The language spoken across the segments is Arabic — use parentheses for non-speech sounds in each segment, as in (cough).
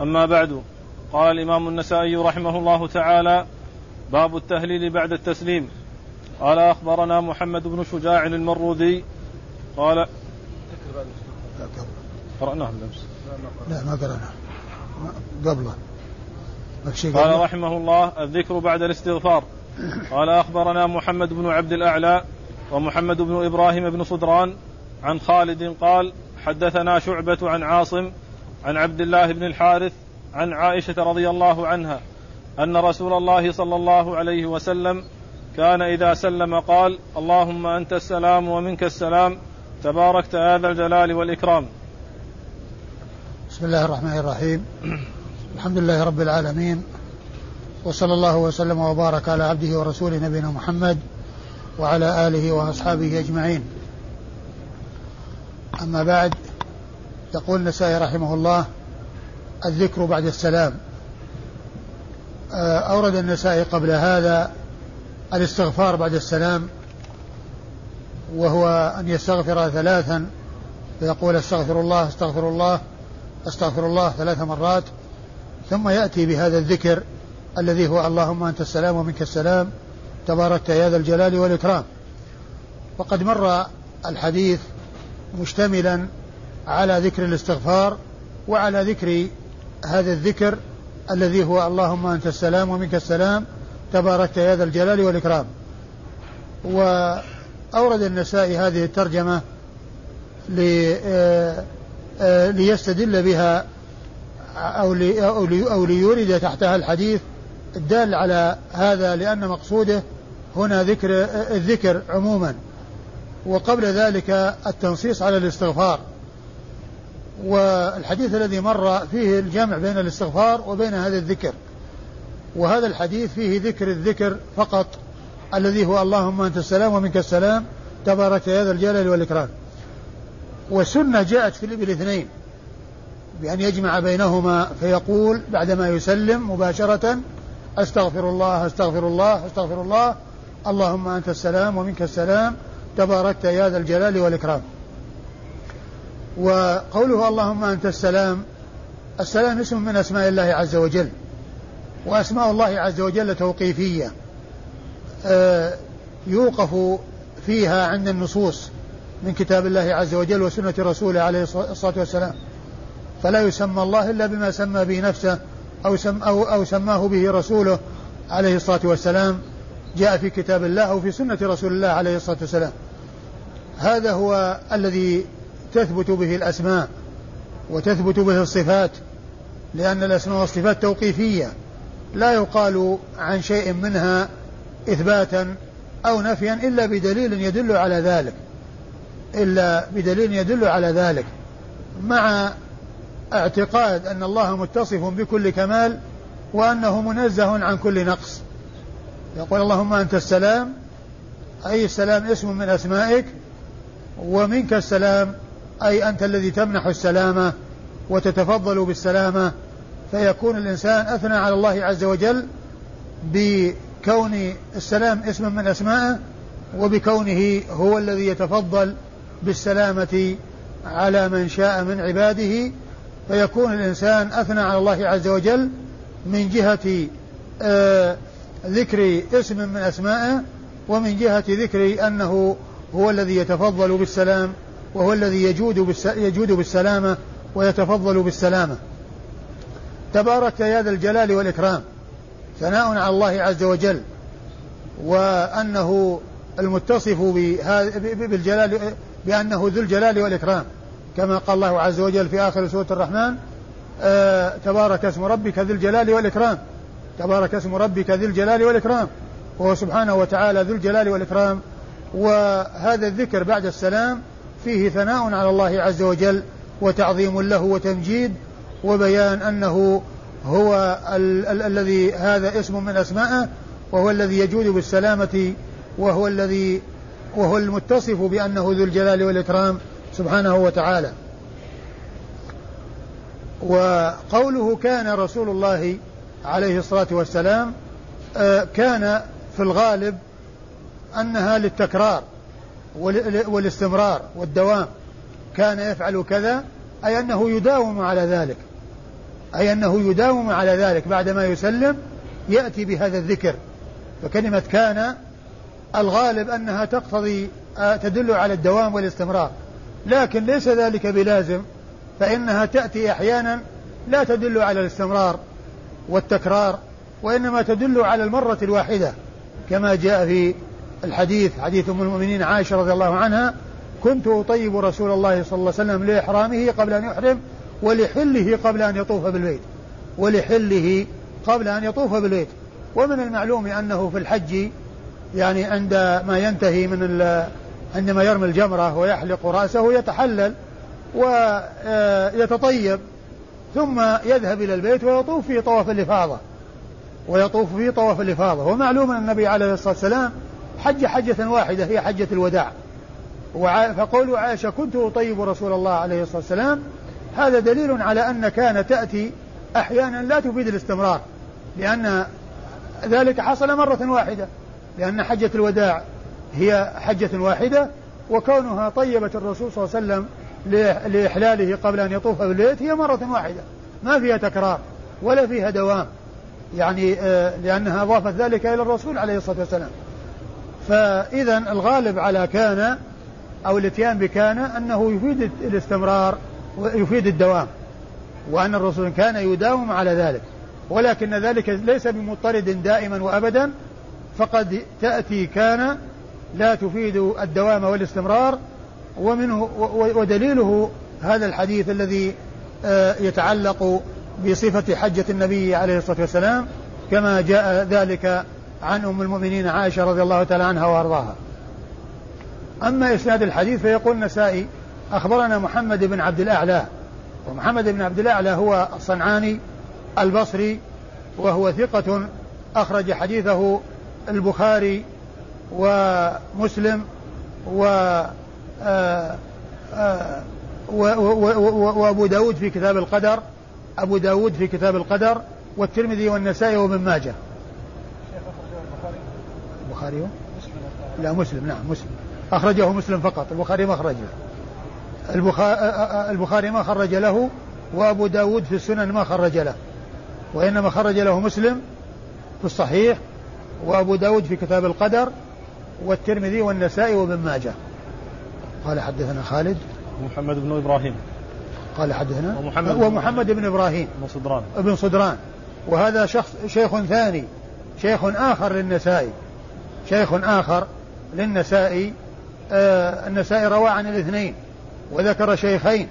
أما بعد قال الإمام النسائي رحمه الله تعالى باب التهليل بعد التسليم. قال أخبرنا محمد بن شجاع المروذي قال قرأناه بالأمس. لا ما قرأناه قبله. قال رحمه الله الذكر بعد الاستغفار. قال أخبرنا محمد بن عبد الأعلى ومحمد بن إبراهيم بن صدران عن خالد قال حدثنا شعبة عن عاصم عن عبد الله بن الحارث عن عائشة رضي الله عنها أن رسول الله صلى الله عليه وسلم كان إذا سلم قال اللهم أنت السلام ومنك السلام تباركت يا ذا الجلال والإكرام. بسم الله الرحمن الرحيم. الحمد لله رب العالمين وصلى الله وسلم وبارك على عبده ورسوله نبينا محمد وعلى آله وأصحابه أجمعين. أما بعد يقول النسائي رحمه الله الذكر بعد السلام. آه، أورد النسائي قبل هذا الاستغفار بعد السلام وهو أن يستغفر ثلاثا فيقول استغفر الله استغفر الله استغفر الله ثلاث مرات ثم يأتي بهذا الذكر الذي هو اللهم أنت السلام ومنك السلام تباركت يا ذا الجلال والإكرام. وقد مر الحديث مشتملا على ذكر الاستغفار وعلى ذكر هذا الذكر الذي هو اللهم أنت السلام ومنك السلام تباركت يا ذا الجلال والإكرام. وأورد النسائي هذه الترجمة آه، آه، ليستدل بها أو أو ليورد تحتها الحديث الدال على هذا لأن مقصوده هنا ذكر الذكر عموما. وقبل ذلك التنصيص على الاستغفار. والحديث الذي مر فيه الجمع بين الاستغفار وبين هذا الذكر. وهذا الحديث فيه ذكر الذكر فقط الذي هو اللهم أنت السلام ومنك السلام تبارك يا ذا الجلال والإكرام. والسنة جاءت في بالاثنين بأن يجمع بينهما فيقول بعدما يسلم مباشرة أستغفر الله أستغفر الله أستغفر الله اللهم أنت السلام ومنك السلام تباركت يا ذا الجلال والإكرام. وقوله اللهم أنت السلام. السلام اسم من أسماء الله عز وجل وأسماء الله عز وجل توقيفية آه، يوقف فيها عند النصوص من كتاب الله عز وجل وسنة رسوله عليه الصلاة والسلام. فلا يسمى الله إلا بما سمى به نفسه أو, سم أو, أو سماه به رسوله عليه الصلاة والسلام. جاء في كتاب الله أو في سنة رسول الله عليه الصلاة والسلام. هذا هو الذي تثبت به الأسماء وتثبت به الصفات لأن الأسماء والصفات توقيفية. لا يقال عن شيء منها إثباتا أو نفيا إلا بدليل يدل على ذلك إلا بدليل يدل على ذلك. مع اعتقاد أن الله متصف بكل كمال وأنه منزه عن كل نقص. يقول اللهم أنت السلام أي السلام اسم من أسمائك ومنك السلام أي أنت الذي تمنح السلامة وتتفضل بالسلامة فيكون الإنسان أثنى على الله عز وجل بكون السلام اسم من أسمائه وبكونه هو الذي يتفضل بالسلامة على من شاء من عباده فيكون الإنسان أثنى على الله عز وجل من جهة آه ذكر اسم من أسمائه ومن جهة ذكر أنه هو الذي يتفضل بالسلام وهو الذي يجود يجود بالسلامة ويتفضل بالسلامة. تبارك يا ذا الجلال والإكرام. ثناء على الله عز وجل. وأنه المتصف بالجلال بأنه ذو الجلال والإكرام. كما قال الله عز وجل في آخر سورة الرحمن آه تبارك اسم ربك ذي الجلال والإكرام. تبارك اسم ربك ذي الجلال والإكرام. وهو سبحانه وتعالى ذو الجلال والإكرام. وهذا الذكر بعد السلام فيه ثناء على الله عز وجل وتعظيم له وتمجيد وبيان أنه هو ال- ال- الذي هذا اسم من أسمائه وهو الذي يجود بالسلامة وهو الذي وهو المتصف بأنه ذو الجلال والإكرام سبحانه وتعالى. وقوله كان رسول الله عليه الصلاة والسلام آه، كان في الغالب أنها للتكرار. والاستمرار والدوام كان يفعل كذا أي أنه يداوم على ذلك. أي أنه يداوم على ذلك بعدما يسلم يأتي بهذا الذكر. فكلمة كان الغالب أنها تقتضي تدل على الدوام والاستمرار. لكن ليس ذلك بلازم فإنها تأتي أحيانا لا تدل على الاستمرار والتكرار وإنما تدل على المرة الواحدة كما جاء في الحديث حديث أم المؤمنين عائشة رضي الله عنها كنت أطيب رسول الله صلى الله عليه وسلم لإحرامه قبل أن يحرم ولحله قبل أن يطوف بالبيت. ولحله قبل أن يطوف بالبيت. ومن المعلوم أنه في الحج يعني عند ما ينتهي من عندما يرمي الجمرة ويحلق رأسه يتحلل ويتطيب ثم يذهب إلى البيت ويطوف في طواف الإفاضة. ويطوف في طواف الإفاضة. ومعلوم أن النبي عليه الصلاة والسلام حج حجة واحدة هي حجة الوداع. فقول عائشة كنت أطيب رسول الله عليه الصلاة والسلام. هذا دليل على أن كان تأتي أحيانا لا تفيد الاستمرار لأن ذلك حصل مرة واحدة لأن حجة الوداع هي حجة واحدة وكونها طيبة الرسول صلى الله عليه وسلم لإحلاله قبل أن يطوف بالبيت هي مرة واحدة. ما فيها تكرار ولا فيها دوام. يعني آه، لأنها أضافت ذلك إلى الرسول عليه الصلاة والسلام. فإذا الغالب على كان أو الاتيان بكان أنه يفيد الاستمرار ويفيد الدوام وأن الرسول كان يداوم على ذلك ولكن ذلك ليس بمضطرد دائما وأبدا فقد تأتي كان لا تفيد الدوام والاستمرار ومنه ودليله هذا الحديث الذي آه، يتعلق بصفة حجة النبي عليه الصلاة والسلام كما جاء ذلك عن أم المؤمنين عائشة رضي الله تعالى عنها وأرضاها. أما إسناد الحديث فيقول النسائي أخبرنا محمد بن عبد الأعلى ومحمد بن عبد الأعلى هو الصنعاني البصري وهو ثقة أخرج حديثه البخاري ومسلم و آه، آه، وأبو داود في كتاب القدر أبو داود في كتاب القدر والترمذي والنسائي وابن ماجه. البخاري. لا مسلم نعم مسلم. أخرجه مسلم فقط. البخاري ما أخرجه البخاري ما خرج له وأبو داود في السنن ما خرج له. وإنما خرج له مسلم في الصحيح وأبو داود في كتاب القدر والترمذي والنسائي وابن ماجه. قال حدثنا خالد. محمد بن إبراهيم. قال حدثنا. ومحمد, ومحمد بن إبراهيم. بن صدران. ابن صدران. وهذا شخص شيخ ثاني شيخ آخر للنسائي. شيخ آخر للنسائي آه النسائي روى عن الاثنين وذكر شيخين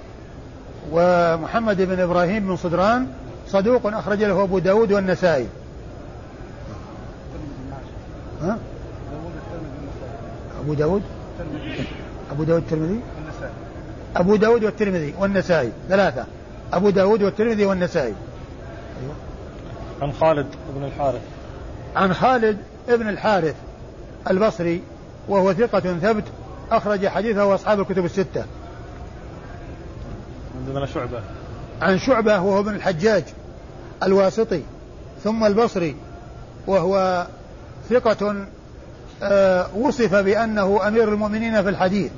ومحمد بن إبراهيم بن صدران صدوق أخرج له أبو داود والنسائي. ها؟ أبو داود؟ أبو داود الترمذي؟ أبو داود والترمذي والنسائي ثلاثة. أبو داود والترمذي والنسائي. أيوة. عن خالد بن الحارث. عن خالد بن الحارث. البصري وهو ثقة ثبت أخرج حديثه أصحاب الكتب الستة. عندنا شعبة. عن شعبة وهو ابن الحجاج الواسطي ثم البصري وهو ثقة آه، وصف بأنه أمير المؤمنين في الحديث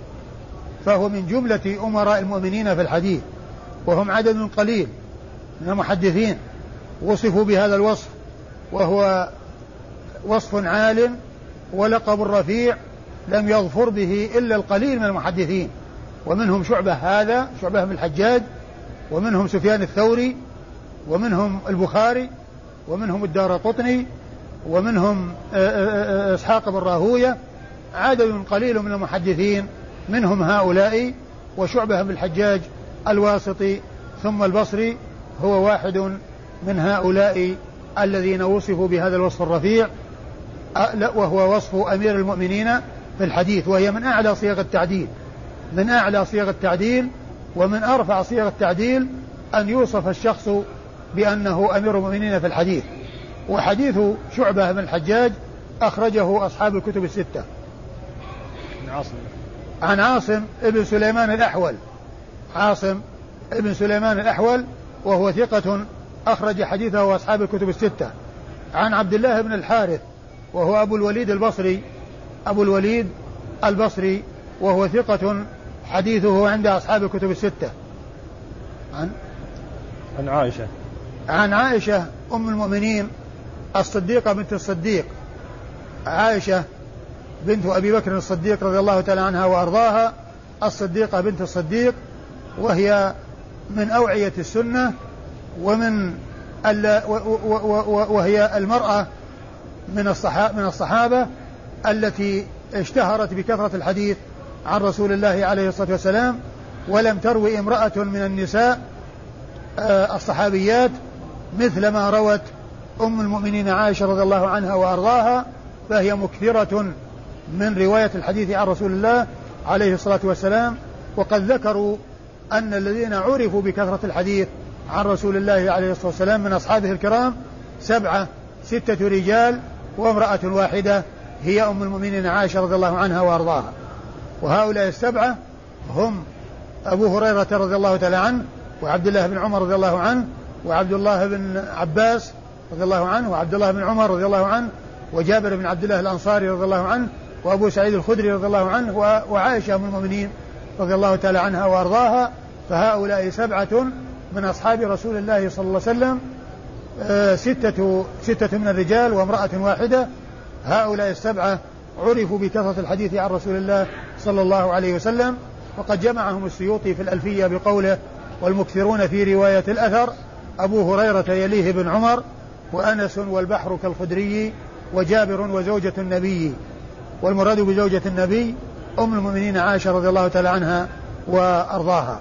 فهو من جملة أمراء المؤمنين في الحديث وهم عدد قليل من المحدثين وصفوا بهذا الوصف وهو وصف عال ولقب رفيع لم يظفر به إلا القليل من المحدثين. ومنهم شعبة هذا شعبة بن الحجاج ومنهم سفيان الثوري ومنهم البخاري ومنهم الدار قطني ومنهم آه، آه، آه، إسحاق بن راهوية. عدد قليل من المحدثين منهم هؤلاء وشعبة بن الحجاج الواسطي ثم البصري هو واحد من هؤلاء الذين وصفوا بهذا الوصف الرفيع. وهو وصف أمير المؤمنين في الحديث وهي من أعلى صيغ التعديل. من أعلى صيغ التعديل ومن أرفع صيغ التعديل أن يوصف الشخص بأنه أمير المؤمنين في الحديث. وحديث شعبة بن الحجاج أخرجه أصحاب الكتب الستة. عن عاصم عن عاصم ابن سليمان الأحول. عاصم ابن سليمان الأحول وهو ثقة أخرج حديثه أصحاب الكتب الستة. عن عبد الله بن الحارث وهو أبو الوليد البصري. أبو الوليد البصري وهو ثقة حديثه عند أصحاب الكتب الستة. عن؟ عن عائشة. عن عائشة أم المؤمنين الصديقة بنت الصديق. عائشة بنت أبي بكر الصديق رضي الله تعالى عنها وأرضاها الصديقة بنت الصديق وهي من أوعية السنة ومن وهي المرأة من الصحابة من الصحابة التي اشتهرت بكثرة الحديث عن رسول الله عليه الصلاة والسلام ولم تروي امرأة من النساء آه، الصحابيات مثل ما روت أم المؤمنين عائشة رضي الله عنها وأرضاها فهي مكثرة من رواية الحديث عن رسول الله عليه الصلاة والسلام وقد ذكروا أن الذين عرفوا بكثرة الحديث عن رسول الله عليه الصلاة والسلام من أصحابه الكرام سبعة ستة رجال وامرأة واحدة هي أم المؤمنين عائشة رضي الله عنها وأرضاها. وهؤلاء السبعة هم أبو هريرة رضي الله تعالى عنه وعبد الله بن عمر رضي الله عنه وعبد الله بن عباس رضي الله عنه وعبد الله بن عمر رضي الله عنه وجابر بن عبد الله الأنصاري رضي الله عنه وأبو سعيد الخدري رضي الله عنه وعائشة أم المؤمنين رضي الله تعالى عنها وأرضاها. فهؤلاء سبعة من أصحاب رسول الله صلى الله عليه وسلم ستة ستة من الرجال وامرأة واحدة. هؤلاء السبعة عرفوا بكثرة الحديث عن رسول الله صلى الله عليه وسلم وقد جمعهم السيوطي في الألفية بقوله والمكثرون في رواية الأثر أبو هريرة يليه بن عمر وأنس والبحر كالخدري وجابر وزوجة النبي. والمراد بزوجة النبي أم المؤمنين عائشة رضي الله تعالى عنها وأرضاها.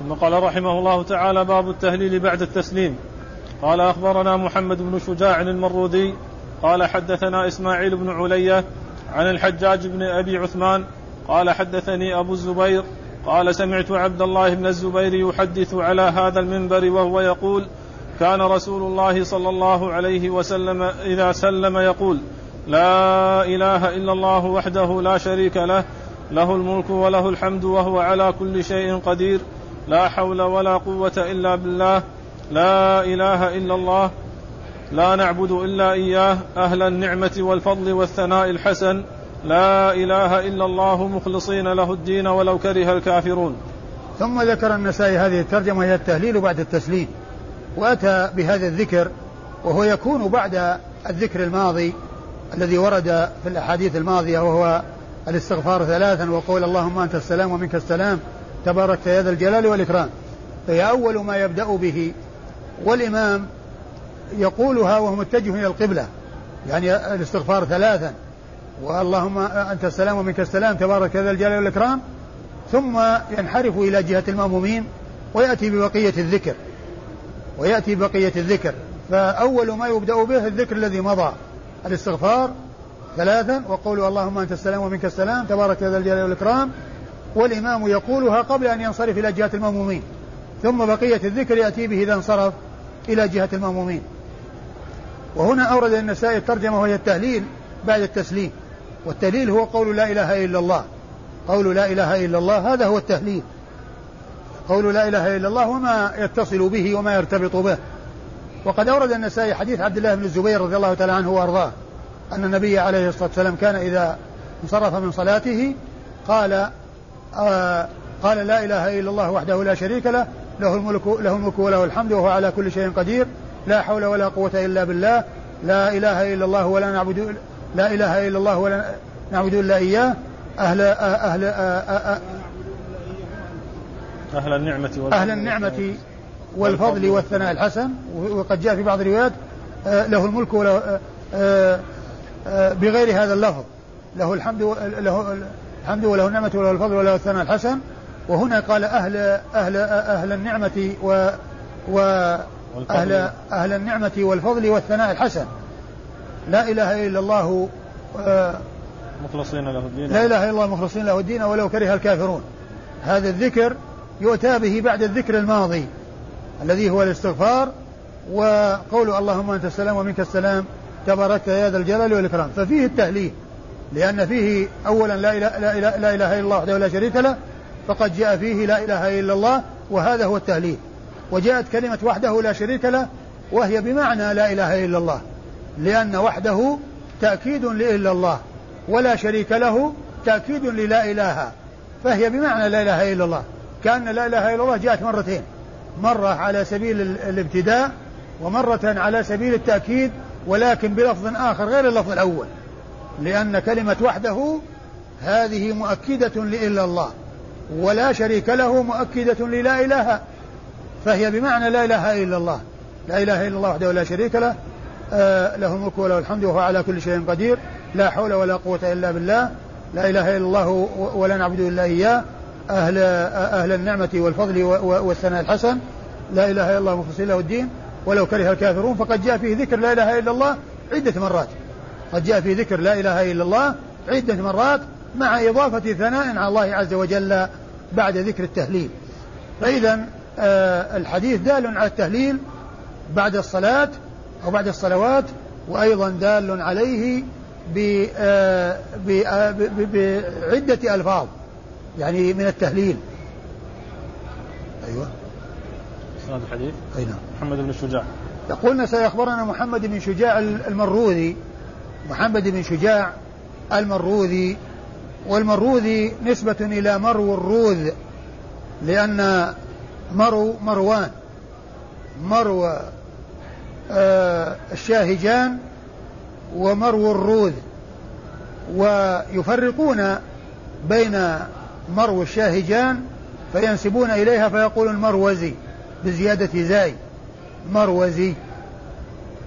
ثم قال رحمه الله تعالى باب التهليل بعد التسليم. قال أخبرنا محمد بن شجاع المرودي قال حدثنا إسماعيل بن علية عن الحجاج بن أبي عثمان قال حدثني أبو الزبير قال سمعت عبد الله بن الزبير يحدث على هذا المنبر وهو يقول كان رسول الله صلى الله عليه وسلم إذا سلم يقول لا إله إلا الله وحده لا شريك له له الملك وله الحمد وهو على كل شيء قدير. لا حول ولا قوة إلا بالله. لا إله إلا الله. لا نعبد إلا إياه. أهل النعمة والفضل والثناء الحسن. لا إله إلا الله. مخلصين له الدين ولو كره الكافرون. ثم ذكر النسائي هذه الترجمة هي التهليل بعد التسليم. وأتى بهذا الذكر وهو يكون بعد الذكر الماضي الذي ورد في الأحاديث الماضية وهو الاستغفار ثلاثا وقول اللهم أنت السلام ومنك السلام. تباركت يا ذا الجلال والإكرام. فهي أول ما يبدأ به. والإمام يقولها وهو متجه إلى القبلة. يعني الاستغفار ثلاثا. واللهم أنت السلام ومنك السلام تبارك ذا الجلال والإكرام. ثم ينحرف إلى جهة المأمومين ويأتي ببقية الذكر. ويأتي بقية الذكر. فأول ما يبدأ به الذكر الذي مضى. الاستغفار ثلاثا. وقولوا اللهم أنت السلام ومنك السلام تبارك ذا الجلال والإكرام. والإمام يقولها قبل أن ينصرف إلى جهة المأمومين ثم بقية الذكر يأتي به إذا انصرف إلى جهة المأمومين. وهنا أورد النسائي الترجمة وهي التهليل بعد التسليم والتهليل هو قول لا إله إلا الله. قول لا إله إلا الله هذا هو التهليل. قول لا إله إلا الله وما يتصل به وما يرتبط به. وقد أورد النسائي حديث عبد الله بن الزبير رضي الله تعالى عنه وأرضاه أن النبي عليه الصلاة والسلام كان إذا انصرف من صلاته قال قال لا إله إلا الله وحده لا شريك له له الملك له الملك وله الحمد وهو على كل شيء قدير. لا حول ولا قوة إلا بالله. لا إله إلا الله ولا نعبد لا إله إلا الله ولا نعبد إلا إياه. أهل أهل أهل, أهل النعمة والفضل. أهل النعمة والفضل والثناء الحسن. وقد جاء في بعض الروايات آه، له الملك وله آه، آه، بغير هذا اللفظ. له الحمد له الحمد وله النعمة وله الفضل وله الثناء الحسن. وهنا قال أهل أهل أهل النعمة و و أهل أهل النعمة والفضل والثناء الحسن. لا إله إلا الله مخلصين له الدين. لا إله إلا الله مخلصين له الدين ولو كره الكافرون. هذا الذكر يؤتى به بعد الذكر الماضي الذي هو الاستغفار وقول اللهم أنت السلام ومنك السلام تباركت يا ذا الجلال والإكرام. ففيه التهليل. لأن فيه أولا لا إله, لا إله, لا إله إلا الله وحده لا شريك له فقد جاء فيه لا إله إلا الله وهذا هو التهليل. وجاءت كلمة وحده لا شريك له وهي بمعنى لا إله إلا الله لأن وحده تأكيد لإلا الله ولا شريك له تأكيد للا إله فهي بمعنى لا إله إلا الله. كأن لا إله إلا الله جاءت مرتين مرة على سبيل الابتداء ومرة على سبيل التأكيد ولكن بلفظ آخر غير اللفظ الأول. لأن كلمة وحده هذه مؤكدة لإلا الله ولا شريك له مؤكدة للا إله فهي بمعنى لا إله إلا الله. لا إله إلا الله وحده لا شريك له آه له الملك وله الحمد وهو على كل شيء قدير لا حول ولا قوة إلا بالله لا إله إلا الله ولا نعبد إلا إياه أهل أهل النعمة والفضل والثناء الحسن لا إله إلا الله مخلصين له الدين ولو كره الكافرون فقد جاء فيه ذكر لا إله إلا الله عدة مرات. قد جاء فيه ذكر لا إله إلا الله عدة مرات مع إضافة ثناء على الله عز وجل بعد ذكر التهليل. فإذا آه الحديث دال على التهليل بعد الصلاة أو بعد الصلوات وأيضا دال عليه آه، آه، بعدة ألفاظ يعني من التهليل. أيوة. إسناد الحديث؟ أي نعم. محمد بن شجاع. يقولنا سيخبرنا محمد بن شجاع المروذي محمد بن شجاع المروذي والمروذي نسبة إلى مرو الروذ لأن مرو مروان مرو آه الشاهجان ومرو الروذ. ويفرقون بين مرو الشاهجان فينسبون إليها فيقولون مروزي بزيادة زاي مروزي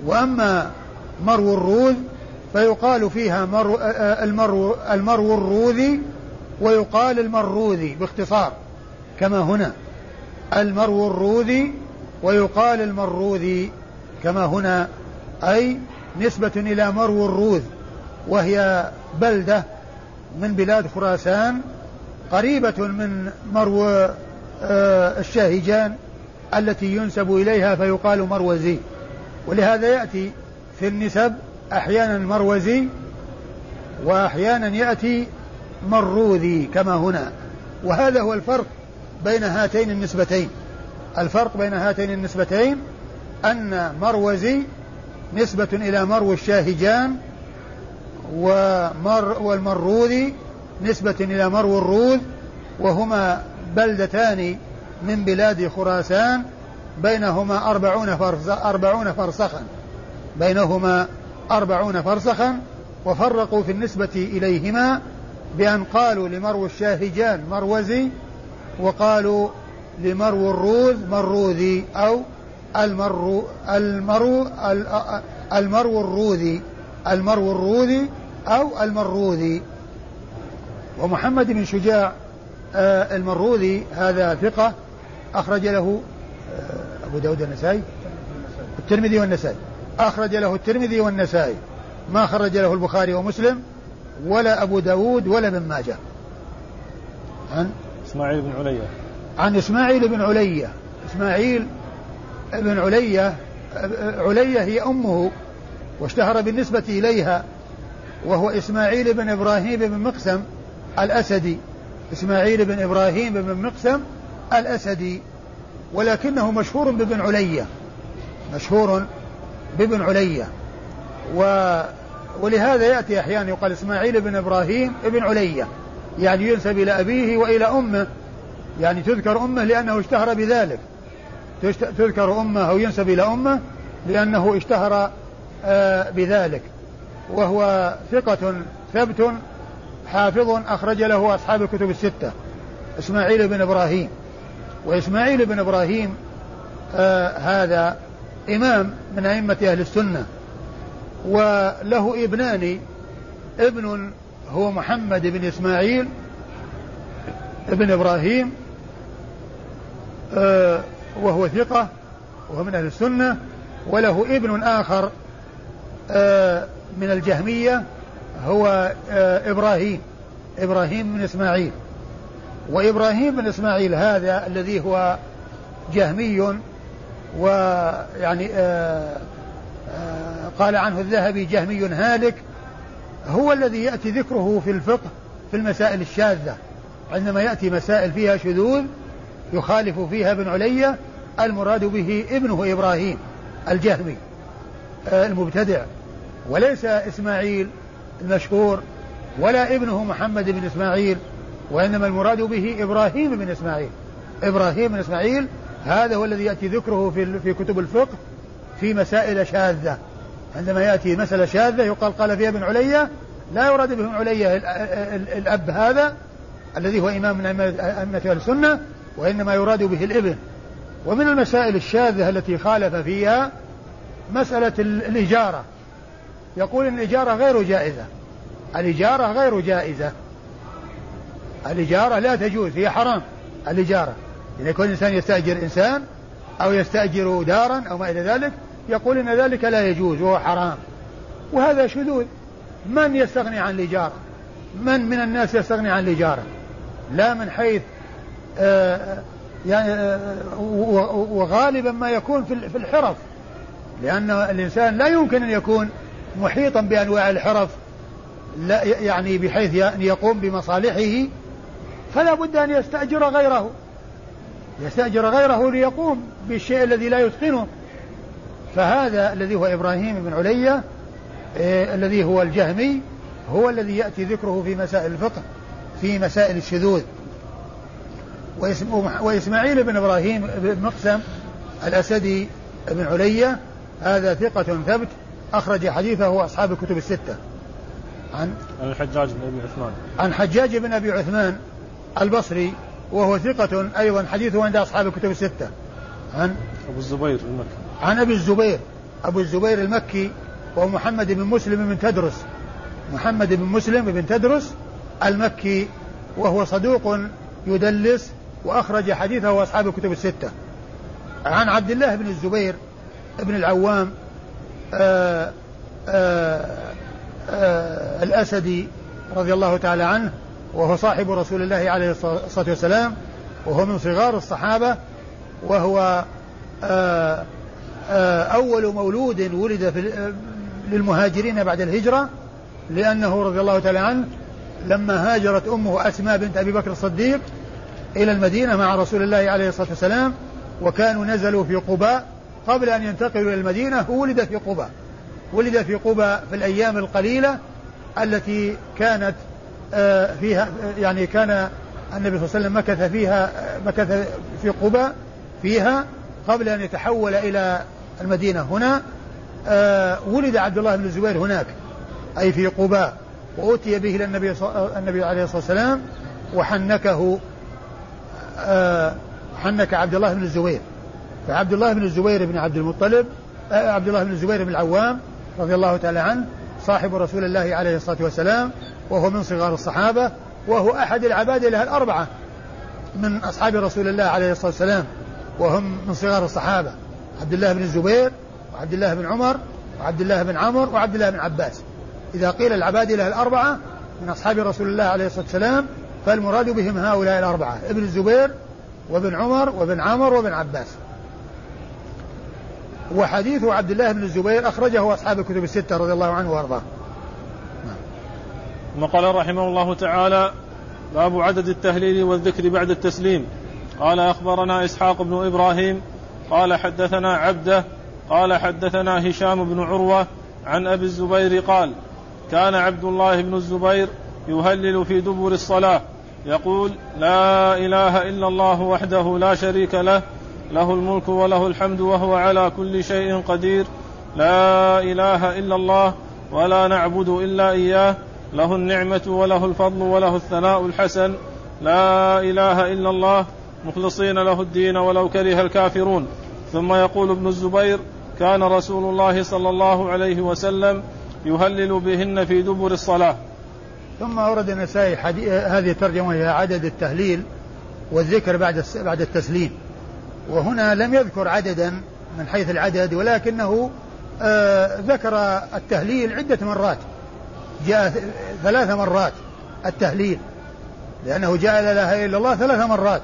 وأما مرو الروذ فيقال فيها مرو المرو, المرو الروذي ويقال المروذي باختصار كما هنا. المرو الروذي ويقال المروذي كما هنا. أي نسبة إلى مرو الروذ وهي بلدة من بلاد خراسان قريبة من مرو آه، الشاهجان التي ينسب إليها فيقال مروزي ولهذا يأتي في النسب أحيانا مروزي وأحيانا يأتي مروذي كما هنا. وهذا هو الفرق بين هاتين النسبتين. الفرق بين هاتين النسبتين أن مروزي نسبة إلى مرو الشاهجان ومر والمروذي نسبة إلى مرو الروذ وهما بلدتان من بلاد خراسان بينهما أربعون, فرس أربعون فرسخا. بينهما أربعون فرسخا وفرقوا في النسبة إليهما بأن قالوا لمرو الشاهجان مروزي وقالوا لمرو الروذ مروذي أو المرو المرو المرو الروذي المرو الروذي أو المروذي ومحمد بن شجاع آه، المروذي هذا ثقة أخرج له آه، أبو داود النسائي الترمذي والنسائي. أخرج له الترمذي والنسائي. ما خرج له البخاري ومسلم ولا أبو داود ولا ابن ماجه. عن؟ إسماعيل بن علية عن إسماعيل بن علية إسماعيل بن علية علية هي أمه واشتهر بالنسبة إليها وهو إسماعيل بن إبراهيم بن مقسم الأسدي. إسماعيل بن إبراهيم بن مقسم الأسدي. ولكنه مشهور بابن علية مشهور بابن علية و ولهذا يأتي أحيانا يقال إسماعيل بن إبراهيم ابن علية يعني ينسب إلى أبيه وإلى أمه. يعني تذكر أمه لأنه اشتهر بذلك. تذكر أمه أو ينسب إلى أمه لأنه اشتهر آه، بذلك. وهو ثقة ثبت حافظ أخرج له أصحاب الكتب الستة. إسماعيل بن إبراهيم. وإسماعيل بن إبراهيم آه هذا إمام من أئمة أهل السنة وله ابنان ابن هو محمد بن إسماعيل ابن إبراهيم آه وهو ثقة وهو من أهل السنة وله ابن آخر آه من الجهمية هو آه إبراهيم إبراهيم بن إسماعيل. وإبراهيم بن إسماعيل هذا الذي هو جهمي ويعني آه آه قال عنه الذهبي جهمي هالك هو الذي يأتي ذكره في الفقه في المسائل الشاذة. عندما يأتي مسائل فيها شذوذ يخالف فيها ابن علية المراد به ابنه إبراهيم الجهمي آه المبتدع. وليس إسماعيل المشهور ولا ابنه محمد بن إسماعيل وإنما المراد به إبراهيم بن إسماعيل. إبراهيم بن إسماعيل هذا هو الذي يأتي ذكره في في كتب الفقه في مسائل شاذة. عندما يأتي مسألة شاذة يقال قال فيها ابن علية لا يراد به ابن علية الأب هذا الذي هو إمام من أئمة أهل السنة وإنما يراد به الإبن. ومن المسائل الشاذة التي خالف فيها مسألة الإجارة. يقول إن الإجارة غير جائزة. الإجارة غير جائزة. الإجارة لا تجوز هي حرام الإجارة. إذا يكون الإنسان يستأجر إنسان أو يستأجر دارا أو ما إلى ذلك يقول إن ذلك لا يجوز وهو حرام. وهذا شذوذ. من يستغني عن الإجارة من من الناس يستغني عن الإجارة لا من حيث آه يعني آه وغالبا ما يكون في الحرف. لأن الإنسان لا يمكن أن يكون محيطا بأنواع الحرف لا يعني بحيث أن يقوم بمصالحه فلا بد أن يستأجر غيره. يستأجر غيره ليقوم بالشيء الذي لا يتقنه. فهذا الذي هو إبراهيم بن علية إيه الذي هو الجهمي هو الذي يأتي ذكره في مسائل الفقه في مسائل الشذوذ. وإسماعيل بن إبراهيم بن مقسم الأسدي بن علية هذا ثقة ثبت أخرج حديثه أصحاب الكتب الستة. عن عن الحجاج بن أبي عثمان. عن حجاج بن أبي عثمان البصري وهو ثقة أيضا حديثه عند أصحاب الكتب الستة. عن؟ أبو الزبير المكي. عن أبي الزبير. أبو الزبير المكي ومحمد بن مسلم بن تدرس. محمد بن مسلم بن تدرس المكي وهو صدوق يدلس وأخرج حديثه أصحاب الكتب الستة. عن عبد الله بن الزبير بن العوام آآ آآ آآ الأسدي رضي الله تعالى عنه وهو صاحب رسول الله عليه الصلاة والسلام وهو من صغار الصحابة وهو أول مولود ولد في للمهاجرين بعد الهجرة لأنه رضي الله تعالى عنه لما هاجرت أمه أسماء بنت أبي بكر الصديق إلى المدينة مع رسول الله عليه الصلاة والسلام وكانوا نزلوا في قباء. قبل أن ينتقلوا إلى المدينة ولد في قباء. ولد في قباء في الأيام القليلة التي كانت آه، فيها يعني كان النبي صلى الله عليه وسلم مكث فيها مكث في قباء فيها قبل أن يتحول إلى المدينة. هنا آه، ولد عبد الله بن الزبير هناك أي في قباء وأتي به إلى النبي النبي عليه الصلاة والسلام وحنكه آه، حنك عبد الله بن الزبير. فعبد الله بن الزبير بن عبد المطلب آه، عبد الله بن الزبير بن العوام رضي الله تعالى عنه صاحب رسول الله عليه الصلاة والسلام وهو من صغار الصحابة وهو أحد العباد له الأربعة من أصحاب رسول الله عليه الصلاة والسلام وهم من صغار الصحابة عبد الله بن الزبير وعبد الله بن عمر وعبد الله بن عمرو وعبد الله بن عباس. إذا قيل العباد له الأربعة من أصحاب رسول الله عليه الصلاة والسلام فالمراد بهم هؤلاء الأربعة ابن الزبير وابن عمر وابن عمر وابن عباس. وحديث عبد الله بن الزبير أخرجه أصحاب الكتب الستة رضي الله عنه وأرضاه. ثم قال رحمه الله تعالى باب عدد التهليل والذكر بعد التسليم قال أخبرنا إسحاق بن إبراهيم قال حدثنا عبده قال حدثنا هشام بن عروة عن أبي الزبير قال كان عبد الله بن الزبير يهلل في دبر الصلاة. يقول لا إله إلا الله وحده لا شريك له له الملك وله الحمد وهو على كل شيء قدير. لا إله إلا الله ولا نعبد إلا إياه له النعمة وله الفضل وله الثناء الحسن. لا إله إلا الله. مخلصين له الدين ولو كره الكافرون. ثم يقول ابن الزبير كان رسول الله صلى الله عليه وسلم يهلل بهن في دبر الصلاة. ثم أورد النسائي هذه الترجمة هي عدد التهليل والذكر بعد بعد التسليم. وهنا لم يذكر عددا من حيث العدد ولكنه آه ذكر التهليل عدة مرات. جاء ثلاث مرات التهليل لأنه جاء لا إله إلا الله ثلاث مرات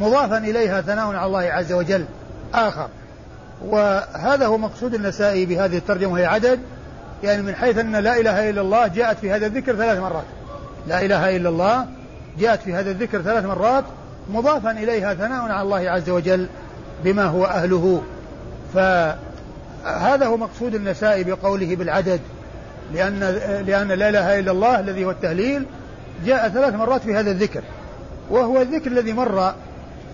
مضافا إليها ثناء على الله عز وجل آخر. وهذا هو مقصود النسائي بهذه الترجمة وهي عدد يعني من حيث أن لا إله إلا الله جاءت في هذا الذكر ثلاث مرات. لا إله إلا الله جاءت في هذا الذكر ثلاث مرات مضافا إليها ثناء على الله عز وجل بما هو أهله. فهذا هو مقصود النسائي بقوله بالعدد. لأن لأن لا إله إلا الله الذي هو التهليل جاء ثلاث مرات في هذا الذكر. وهو الذكر الذي مر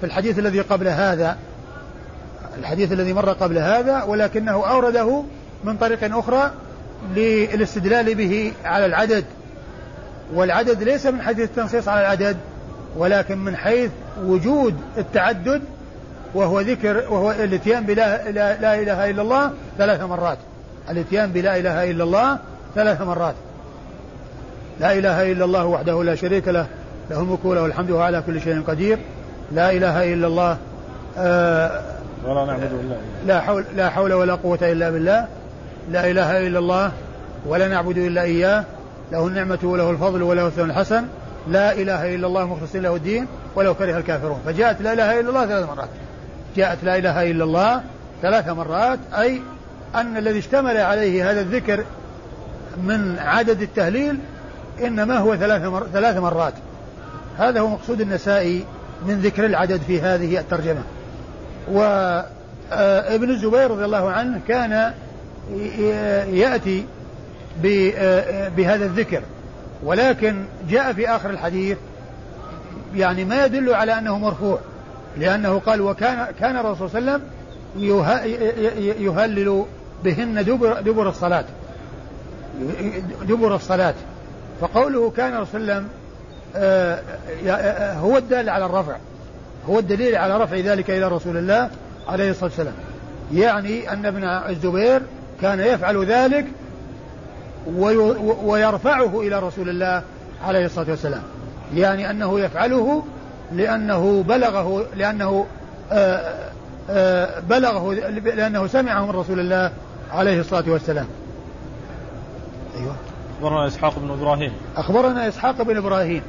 في الحديث الذي قبل هذا. الحديث الذي مر قبل هذا ولكنه أورده من طريق أخرى للاستدلال به على العدد. والعدد ليس من حيث التنصيص على العدد ولكن من حيث وجود التعدد وهو ذكر وهو الاتيان بلا لا, لا إله إلا الله ثلاث مرات. الاتيان بلا إله إلا الله ثلاث مرات. لا إله إلا الله وحده لا شريك له له الملك وله الحمد وهو على كل شيء قدير. لا إله إلا الله آه ولا نعبد إلا لا حول لا حول ولا قوة إلا بالله. لا إله إلا الله ولا نعبد إلا إياه له النعمة وله الفضل وله الثناء الحسن. لا إله إلا الله مخلصين له الدين ولو كره الكافرون. فجاءت لا إله إلا الله ثلاث مرات. جاءت لا إله إلا الله ثلاث مرات أي أن الذي اشتمل عليه هذا الذكر من عدد التهليل إنما هو ثلاث مر... ثلاث مرات. هذا هو مقصود النسائي من ذكر العدد في هذه الترجمة. وابن الزبير رضي الله عنه كان يأتي بهذا الذكر. ولكن جاء في آخر الحديث يعني ما يدل على أنه مرفوع لأنه قال وكان كان الرسول صلى الله عليه وسلم يهلل بهن دبر, دبر الصلاة. دبر الصلاة فقوله كان صلى الله وسلم آه، آه، هو الدال على الرفع. هو الدليل على رفع ذلك إلى رسول الله عليه الصلاة والسلام. يعني أن ابن الزبير كان يفعل ذلك ويرفعه إلى رسول الله عليه الصلاة والسلام. يعني أنه يفعله لأنه بلغه لأنه آه، آه، بلغه لأنه سمعه من رسول الله عليه الصلاة والسلام. أيوة. أخبرنا إسحاق بن إبراهيم. أخبرنا إسحاق بن إبراهيم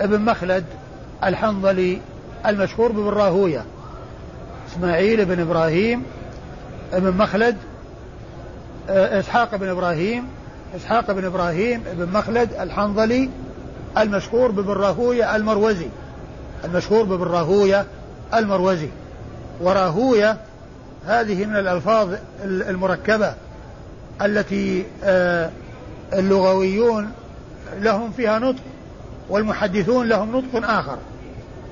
ابن مخلد الحنظلي المشهور بابن راهوية إسماعيل بن إبراهيم ابن مخلد آه، إسحاق بن إبراهيم إسحاق بن إبراهيم بن مخلد الحنظلي المشهور بابن راهوية المروزي المشهور بابن راهوية المروزي. وراهوية هذه من الألفاظ المركبة التي آه، اللغويون لهم فيها نطق والمحدثون لهم نطق آخر.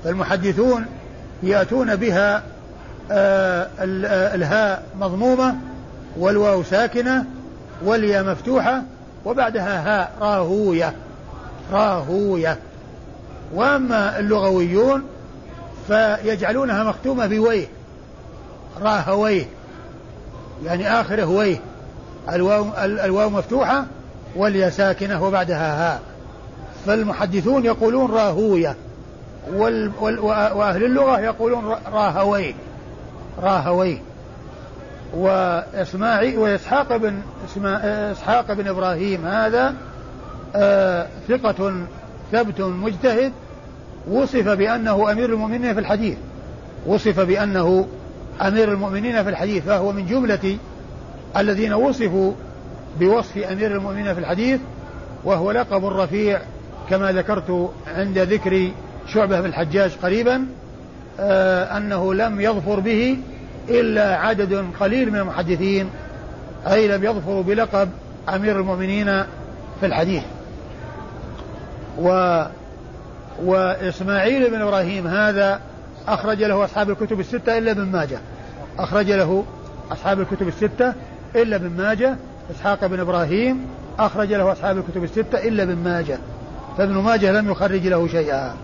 فالمحدثون يأتون بها آه، الهاء مضمومة والواو ساكنة والياء مفتوحة وبعدها هاء راهوية. راهوية. وأما اللغويون فيجعلونها مختومة بويه راهويه يعني آخره ويه. الواو, الواو مفتوحة والياء ساكنة وبعدها هاء فالمحدثون يقولون راهوية وال وال وأهل اللغة يقولون راهويه راهويه وإسماعيل وإسحاق بن إسحاق بن إبراهيم هذا آه ثقة ثبت مجتهد وصف بأنه أمير المؤمنين في الحديث. وصف بأنه أمير المؤمنين في الحديث فهو من جملة الذين وصفوا بوصف أمير المؤمنين في الحديث وهو لقب رفيع كما ذكرت عند ذكر شعبة بن الحجاج قريبا آه أنه لم يظفر به إلا عدد قليل من المحدثين أي لم يظفروا بلقب أمير المؤمنين في الحديث. و وإسماعيل بن إبراهيم هذا أخرج له أصحاب الكتب الستة إلا ابن ماجه. أخرج له أصحاب الكتب الستة إلا ابن ماجه إسحاق بن إبراهيم أخرج له أصحاب الكتب الستة إلا ابن ماجه فابن ماجه لم يخرج له شيئا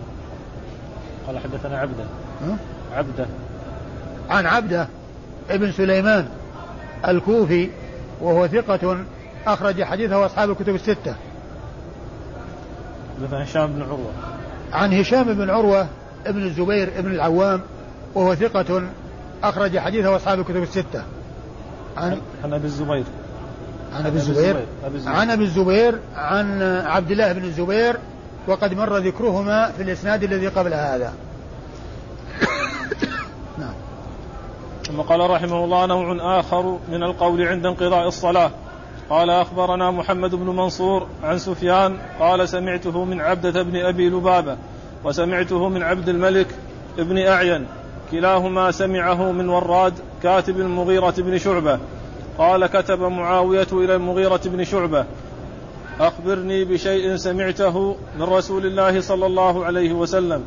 قال حدثنا عبده عبده عن عبده ابن سليمان الكوفي وهو ثقة أخرج حديثه أصحاب الكتب الستة. عن هشام بن عروة. عن هشام بن عروة ابن الزبير ابن العوام وهو ثقة أخرج حديثه أصحاب الكتب الستة. عن عن أبي الزبير. عن أبي الزبير. عن أبي الزبير. عن عبد الله بن الزبير وقد مر ذكرهما في الإسناد الذي قبل هذا. (coughs) ثم قال رحمه الله نوع آخر من القول عند انقضاء الصلاة. قال أخبرنا محمد بن منصور عن سفيان قال سمعته من عبدة بن أبي لبابة وسمعته من عبد الملك بن أعين. كلاهما سمعه من وراد كاتب المغيرة بن شعبة. قال كتب معاوية إلى المغيرة بن شعبة. أخبرني بشيء سمعته من رسول الله صلى الله عليه وسلم.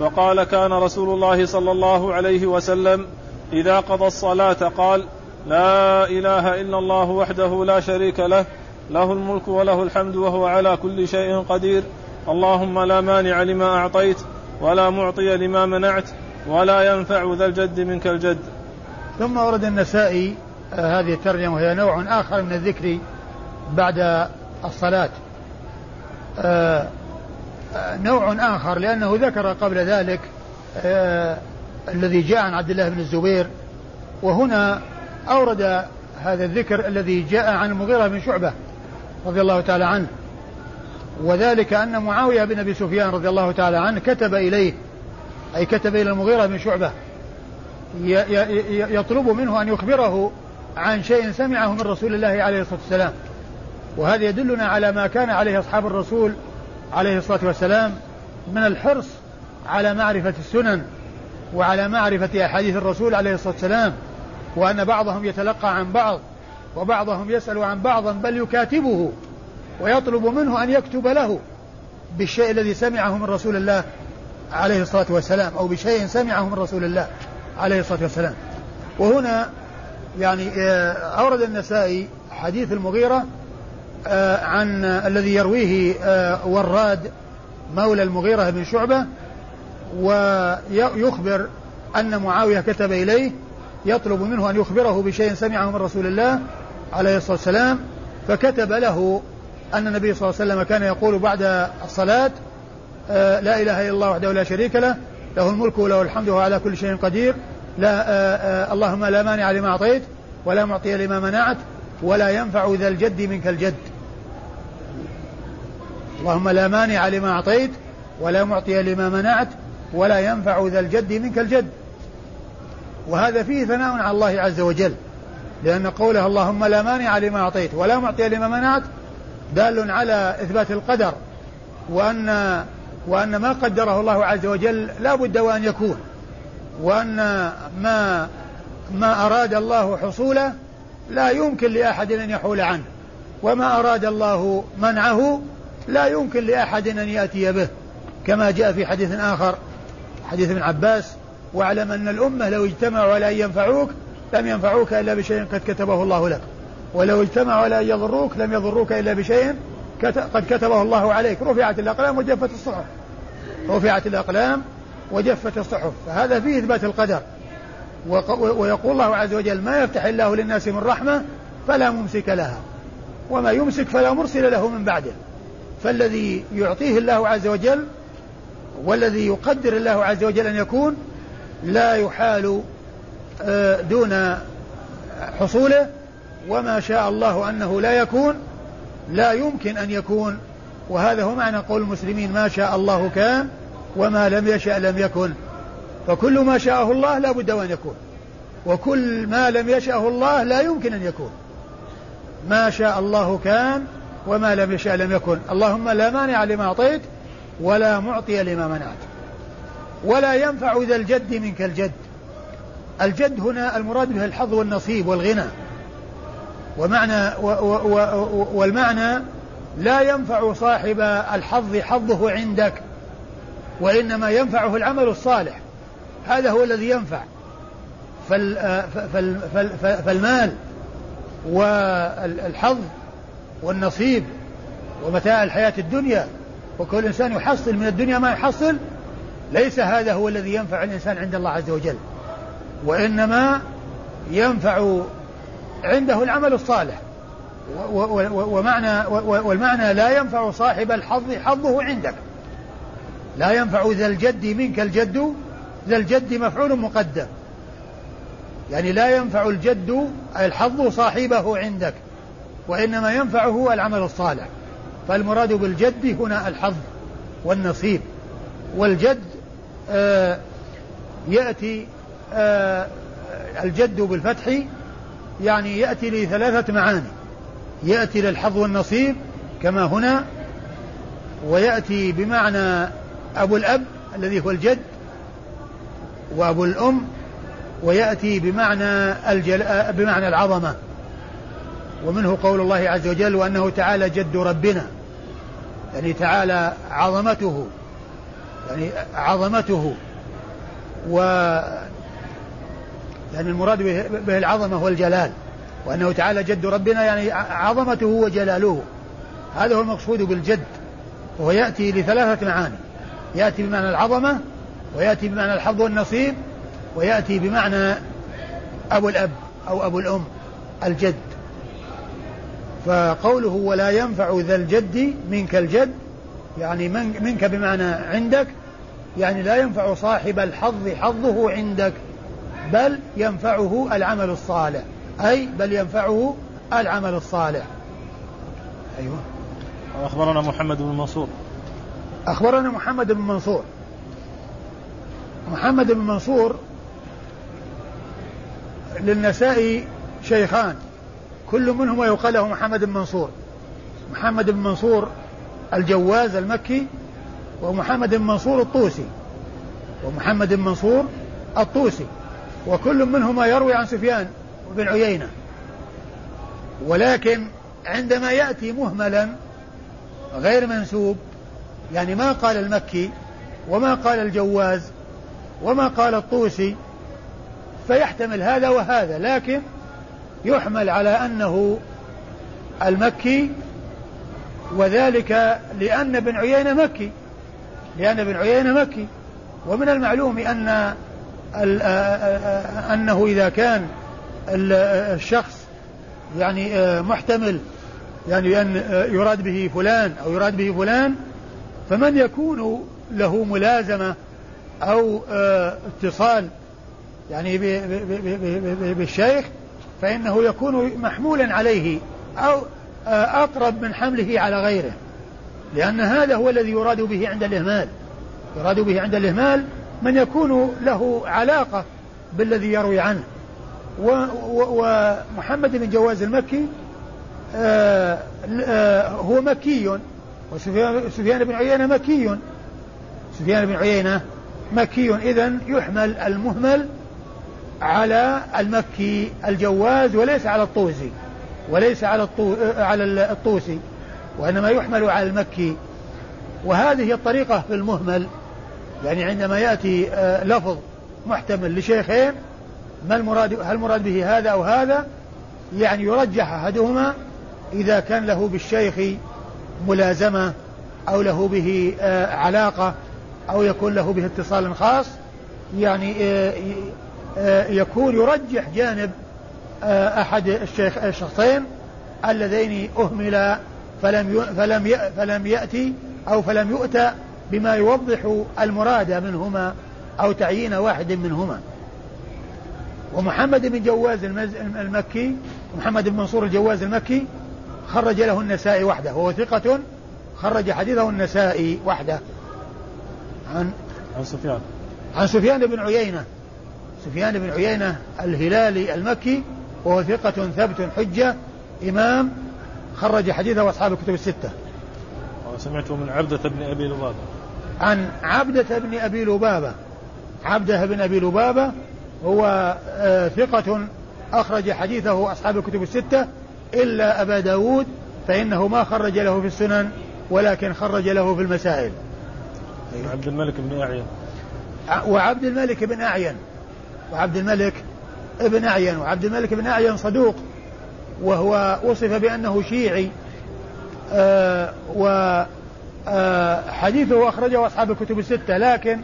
فقال كان رسول الله صلى الله عليه وسلم إذا قضى الصلاة قال لا إله إلا الله وحده لا شريك له له الملك وله الحمد وهو على كل شيء قدير. اللهم لا مانع لما أعطيت ولا معطي لما منعت ولا ينفع ذا الجد منك الجد. ثم ورد النسائي آه، هذه الترجمة وهي نوع آخر من الذكر بعد الصلاة. آه، آه، نوع آخر لأنه ذكر قبل ذلك الذي جاء عن عبد الله بن الزبير وهنا أورد هذا الذكر الذي جاء عن المغيرة بن شعبة رضي الله تعالى عنه. وذلك أن معاوية بن أبي سفيان رضي الله تعالى عنه كتب إليه أي كتب إلى المغيرة بن شعبة. يطلب منه أن يخبره عن شيء سمعه من رسول الله عليه الصلاة والسلام. وهذا يدلنا على ما كان عليه أصحاب الرسول عليه الصلاة والسلام من الحرص على معرفة السنن وعلى معرفة أحاديث الرسول عليه الصلاة والسلام وأن بعضهم يتلقى عن بعض وبعضهم يسأل عن بعض بل يكاتبه ويطلب منه أن يكتب له بالشيء الذي سمعه من رسول الله عليه الصلاة والسلام أو بشيء سمعه من رسول الله عليه الصلاة والسلام. وهنا يعني آه، أورد النسائي حديث المغيرة آه، عن الذي يرويه آه، وراد مولى المغيرة بن شعبة ويخبر أن معاوية كتب إليه يطلب منه أن يخبره بشيء سمعه من رسول الله عليه الصلاة والسلام فكتب له أن النبي صلى الله عليه وسلم كان يقول بعد الصلاة آه لا إله إلا الله وحده لا شريك له له الملك وله الحمد وهو على كل شيء قدير. لا آه آه اللهم لا مانع لما أعطيت ولا معطي لما منعت ولا ينفع ذا الجد منك الجد. اللهم لا مانع لما أعطيت ولا معطي لما منعت ولا ينفع ذا الجد منك الجد. وهذا فيه ثناء على الله عز وجل لأن قوله اللهم لا مانع لما أعطيت ولا معطي لما منعت دال على إثبات القدر وأن وأن ما قدره الله عز وجل لا بد وأن يكون وأن ما ما أراد الله حصوله لا يمكن لأحد أن يحول عنه وما أراد الله منعه لا يمكن لأحد أن يأتي به كما جاء في حديث آخر حديث ابن عباس واعلم أن الأمة لو اجتمعوا على أن ينفعوك لم ينفعوك إلا بشيء قد كتبه الله لك ولو اجتمعوا على أن يضروك لم يضروك إلا بشيء قد كتبه الله عليك. رفعت الأقلام وجفت الصحف. رفعت الأقلام وجفت الصحف. فهذا فيه إثبات القدر. ويقول الله عز وجل ما يفتح الله للناس من رحمة فلا ممسك لها. وما يمسك فلا مرسل له من بعده. فالذي يعطيه الله عز وجل والذي يقدر الله عز وجل أن يكون لا يحال آه، دون حصوله. وما شاء الله أنه لا يكون لا يمكن أن يكون وهذا هو معنى قول المسلمين ما شاء الله كان وما لم يشأ لم يكن. فكل ما شاءه الله لا بد وأن يكون وكل ما لم يشأه الله لا يمكن أن يكون. ما شاء الله كان وما لم يشأ لم يكن. اللهم لا مانع لما أعطيت ولا معطي لما منعت. ولا ينفع ذا الجد منك الجد. الجد هنا المراد به الحظ والنصيب والغنى. ومعنى و و و والمعنى لا ينفع صاحب الحظ حظه عندك وإنما ينفعه العمل الصالح. هذا هو الذي ينفع. فال فال فال فالمال والحظ والنصيب ومتاع الحياة الدنيا وكل إنسان يحصل من الدنيا ما يحصل ليس هذا هو الذي ينفع الإنسان عند الله عز وجل. وإنما ينفع عنده العمل الصالح. ومعنى والمعنى لا ينفع صاحب الحظ حظه عندك. لا ينفع ذا الجد منك الجد ذا الجد مفعول مقدم. يعني لا ينفع الجد الحظ صاحبه عندك وإنما ينفعه العمل الصالح. فالمراد بالجد هنا الحظ والنصيب. والجد آه يأتي آه الجد بالفتح يعني يأتي لثلاثة معاني. يأتي للحظ والنصيب كما هنا ويأتي بمعنى أبو الأب الذي هو الجد وأبو الأم ويأتي بمعنى الجل... بمعنى العظمة. ومنه قول الله عز وجل وأنه تعالى جد ربنا. يعني تعالى عظمته. يعني عظمته. و يعني المراد به العظمة والجلال وأنه تعالى جد ربنا يعني عظمته وجلاله. هذا هو المقصود بالجد وهو يأتي لثلاثة معاني. يأتي بمعنى العظمة ويأتي بمعنى الحظ والنصيب ويأتي بمعنى أبو الأب أو أبو الأم الجد. فقوله ولا ينفع ذا الجد منك الجد يعني من منك بمعنى عندك يعني لا ينفع صاحب الحظ حظه عندك. بل ينفعه العمل الصالح. أي بل ينفعه العمل الصالح. أيوة. أخبرنا محمد بن منصور. أخبرنا محمد بن منصور. محمد بن منصور للنساء شيخان. كل منهما يقال له محمد بن منصور. محمد بن منصور الجواز المكي ومحمد بن منصور الطوسي. ومحمد بن منصور الطوسي. وكل منهما يروي عن سفيان بن عيينة. ولكن عندما يأتي مهملا غير منسوب يعني ما قال المكي وما قال الجواز وما قال الطوسي فيحتمل هذا وهذا لكن يحمل على أنه المكي وذلك لأن ابن عيينة مكي لأن ابن عيينة مكي. ومن المعلوم أن أنه إذا كان الشخص يعني محتمل يعني أن يراد به فلان أو يراد به فلان فمن يكون له ملازمة أو اتصال يعني بالشيخ فإنه يكون محمولا عليه أو أقرب من حمله على غيره لأن هذا هو الذي يراد به عند الإهمال. يراد به عند الإهمال من يكون له علاقة بالذي يروي عنه. ومحمد بن جواز المكي آه، آه، هو مكي. وسفيان بن عيينة مكي. سفيان بن عيينة مكي. إذا يحمل المهمل على المكي الجواز وليس على الطوسي. وليس على الطو... على الطوسي. وإنما يحمل على المكي. وهذه الطريقة في المهمل. يعني عندما يأتي آه، لفظ محتمل لشيخين ما المراد هل المراد به هذا أو هذا؟ يعني يرجح أحدهما إذا كان له بالشيخ ملازمة أو له به آه، علاقة أو يكون له به اتصال خاص. يعني آه، يكون يرجح جانب أحد الشيخ الشخصين اللذين أهملا فلم فلم فلم يأتي أو فلم يؤتى بما يوضح المراد منهما أو تعيين واحد منهما. ومحمد بن جواز المكي محمد بن منصور الجواز المكي خرج له النسائي وحده وهو ثقة خرج حديثه النسائي وحده. عن عن سفيان. عن سفيان بن عيينة. سفيان بن عيينة الهلالي المكي وهو ثقة ثبت حجة إمام خرج حديثه أصحاب الكتب الستة. سمعته من عبدة بن أبي لبابة. عن عبدة بن أبي لبابة. عبدة بن أبي لبابة هو آه، ثقة أخرج حديثه أصحاب الكتب الستة إلا أبا داود فإنه ما خرج له في السنن ولكن خرج له في المسائل. عبد الملك بن أعين. وعبد الملك بن أعين. وعبد الملك بن أعين. وعبد الملك بن أعين صدوق وهو وصف بأنه شيعي آه وحديثه آه أخرجه أصحاب الكتب الستة لكن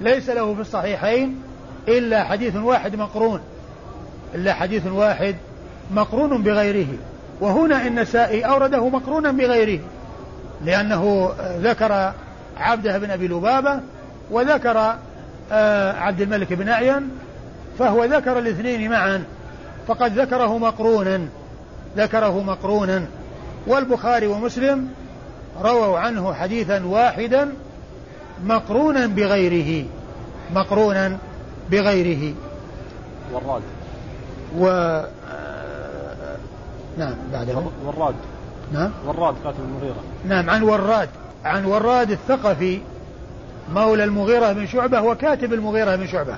ليس له في الصحيحين إلا حديث واحد مقرون. إلا حديث واحد مقرون بغيره. وهنا النسائي أورده مقرونا بغيره لأنه ذكر عبده بن أبي لبابة وذكر آه، عبد الملك بن أعين فهو ذكر الاثنين معا فقد ذكره مقرونا ذكره مقرونا. والبخاري ومسلم رووا عنه حديثا واحدا مقرونا بغيره. مقرونا بغيره. والراد. و نعم بعده والراد. نعم. والراد كاتب المغيرة. نعم عن وراد. عن وراد الثقفي مولى المغيرة بن شعبة وكاتب المغيرة بن شعبة.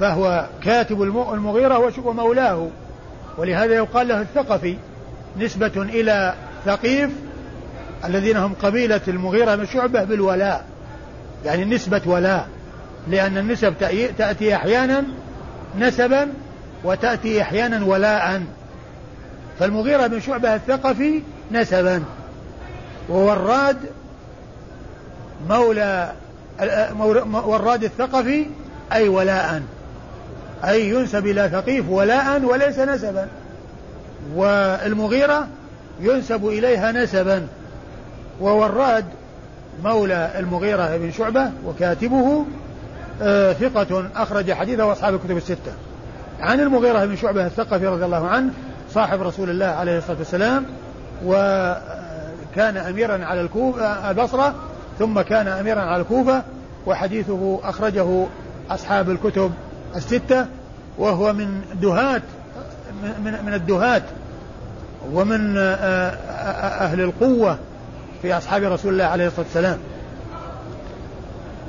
فهو كاتب المغيرة ومولاه. ولهذا يقال له الثقفي نسبة إلى ثقيف الذين هم قبيلة المغيرة بن شعبة بالولاء. يعني نسبة ولاء. لأن النسب تأتي أحيانا نسبا وتأتي أحيانا ولاء فالمغيرة بن شعبة الثقفي نسبا. ووراد مولى وراد الثقفي أي ولاء أي ينسب إلى ثقيف ولاء وليس نسبا. والمغيرة ينسب إليها نسبا. ووراد مولى المغيرة بن شعبة وكاتبه آه ثقة أخرج حديثه وأصحاب الكتب الستة. عن المغيرة بن شعبة الثقفي رضي الله عنه صاحب رسول الله عليه الصلاة والسلام وكان أميرا على الكوفة البصرة ثم كان أميرا على الكوفة وحديثه أخرجه أصحاب الكتب الستة وهو من دهات من, من الدهات ومن آه، آه، أهل القوة في أصحاب رسول الله عليه الصلاة والسلام.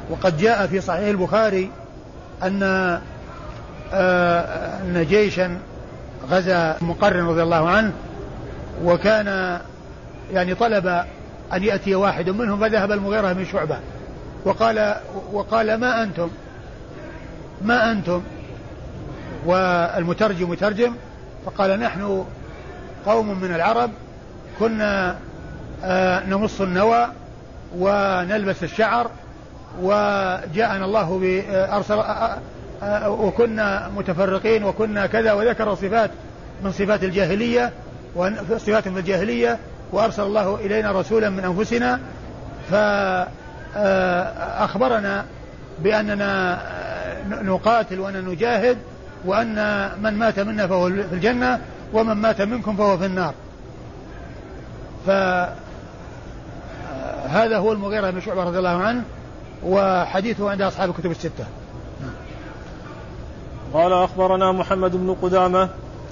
وقد جاء في صحيح البخاري أن آه، أن جيشا غزا مقرن رضي الله عنه وكان يعني طلب أن يأتي واحد منهم فذهب المغيرة بن شعبة وقال وقال ما أنتم؟ ما أنتم؟ والمترجم مترجم فقال نحن قوم من العرب كنا نمص النوى ونلبس الشعر وجاءنا الله بأرسل آه، آه، وكنا متفرقين وكنا كذا وذكر صفات من صفات الجاهلية وصفات من الجاهلية وأرسل الله إلينا رسولا من أنفسنا. فأخبرنا بأننا نقاتل وأن نجاهد وأن من مات منا فهو في الجنة ومن مات منكم فهو في النار. فهذا هو المغيرة بن شعبة رضي الله عنه وحديثه عند أصحاب الكتب الستة. قال أخبرنا محمد بن قدامة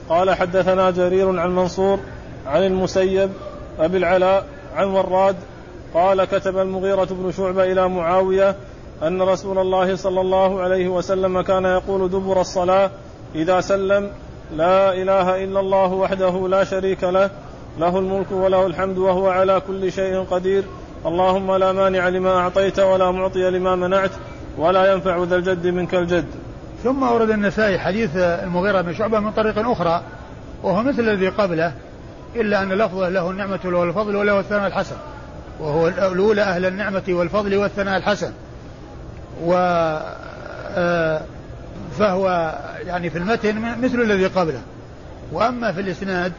قال حدثنا جرير عن منصور عن المسيب أبي العلاء عن وراد قال كتب المغيرة بن شعبة إلى معاوية أن رسول الله صلى الله عليه وسلم كان يقول دبر الصلاة إذا سلم لا إله إلا الله وحده لا شريك له له الملك وله الحمد وهو على كل شيء قدير اللهم لا مانع لما أعطيت ولا معطي لما منعت ولا ينفع ذا الجد منك الجد. ثم أورد النسائي حديث المغيرة بن شعبة من طريق أخرى وهو مثل الذي قبله إلا أن لفظه له النعمة والفضل وله الثناء الحسن وهو الأولى أهل النعمة والفضل والثناء الحسن. و آه، فهو يعني في المتن مثل الذي قبله. وأما في الإسناد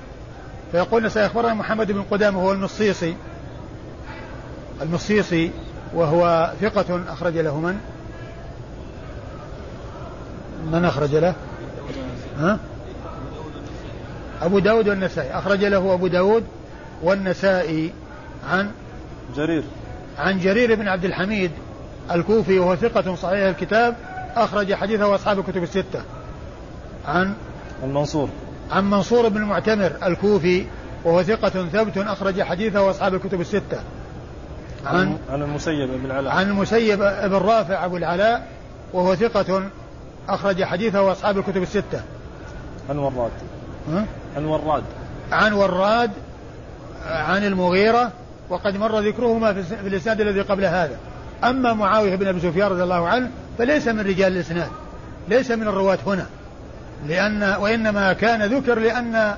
فيقول سيخبرنا محمد بن قدامة هو المصيصي المصيصي وهو ثقة أخرج له من؟ من أخرج له؟ ها؟ أبو داود والنسائي. أخرج له أبو داود والنسائي عن؟ جرير. عن جرير بن عبد الحميد الكوفي وهو ثقة صحيح الكتاب أخرج حديثه أصحاب الكتب الستة. عن؟ المنصور. عن منصور بن المعتمر الكوفي وهو ثقة ثبت أخرج حديثه أصحاب الكتب الستة. عن عن المسيب بن العلاء. عن المسيب بن رافع أبو العلاء وهو ثقة أخرج حديثه أصحاب الكتب الستة. عن وراد؟ عن وراد. عن وراد عن المغيرة وقد مر ذكرهما في الإسناد الذي قبل هذا. أما معاوية بن أبي سفيان رضي الله عنه فليس من رجال الإسناد. ليس من الرواة هنا. لأن وإنما كان ذكر لأن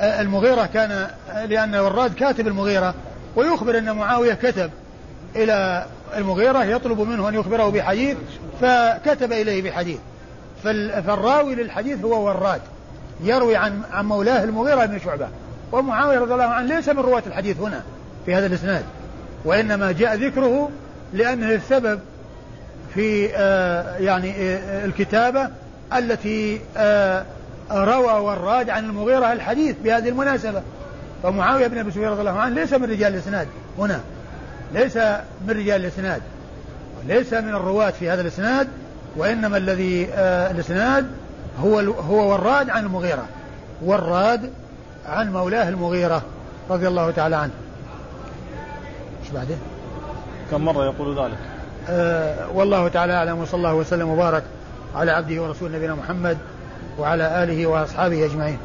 المغيرة كان لأن وراد كاتب المغيرة ويخبر أن معاوية كتب. إلى المغيرة يطلب منه أن يخبره بحديث فكتب إليه بحديث. فالراوي للحديث هو وراد يروي عن عن مولاه المغيرة بن شعبة. ومعاوية رضي الله عنه ليس من رواة الحديث هنا في هذا الإسناد وإنما جاء ذكره لأنه السبب في آه يعني آه الكتابة التي آه روى وراد عن المغيرة الحديث بهذه المناسبة. فمعاوية بن أبي سفيان رضي الله عنه ليس من رجال الإسناد هنا. ليس من رجال الإسناد ليس من الرواة في هذا الإسناد وإنما الذي آه الإسناد هو هو وراد عن المغيرة وراد عن مولاه المغيرة رضي الله تعالى عنه إيش بعده؟ كم مرة يقول ذلك؟ آه والله تعالى أعلم وصلى الله وسلم وبارك على عبده ورسوله نبينا محمد وعلى آله وأصحابه أجمعين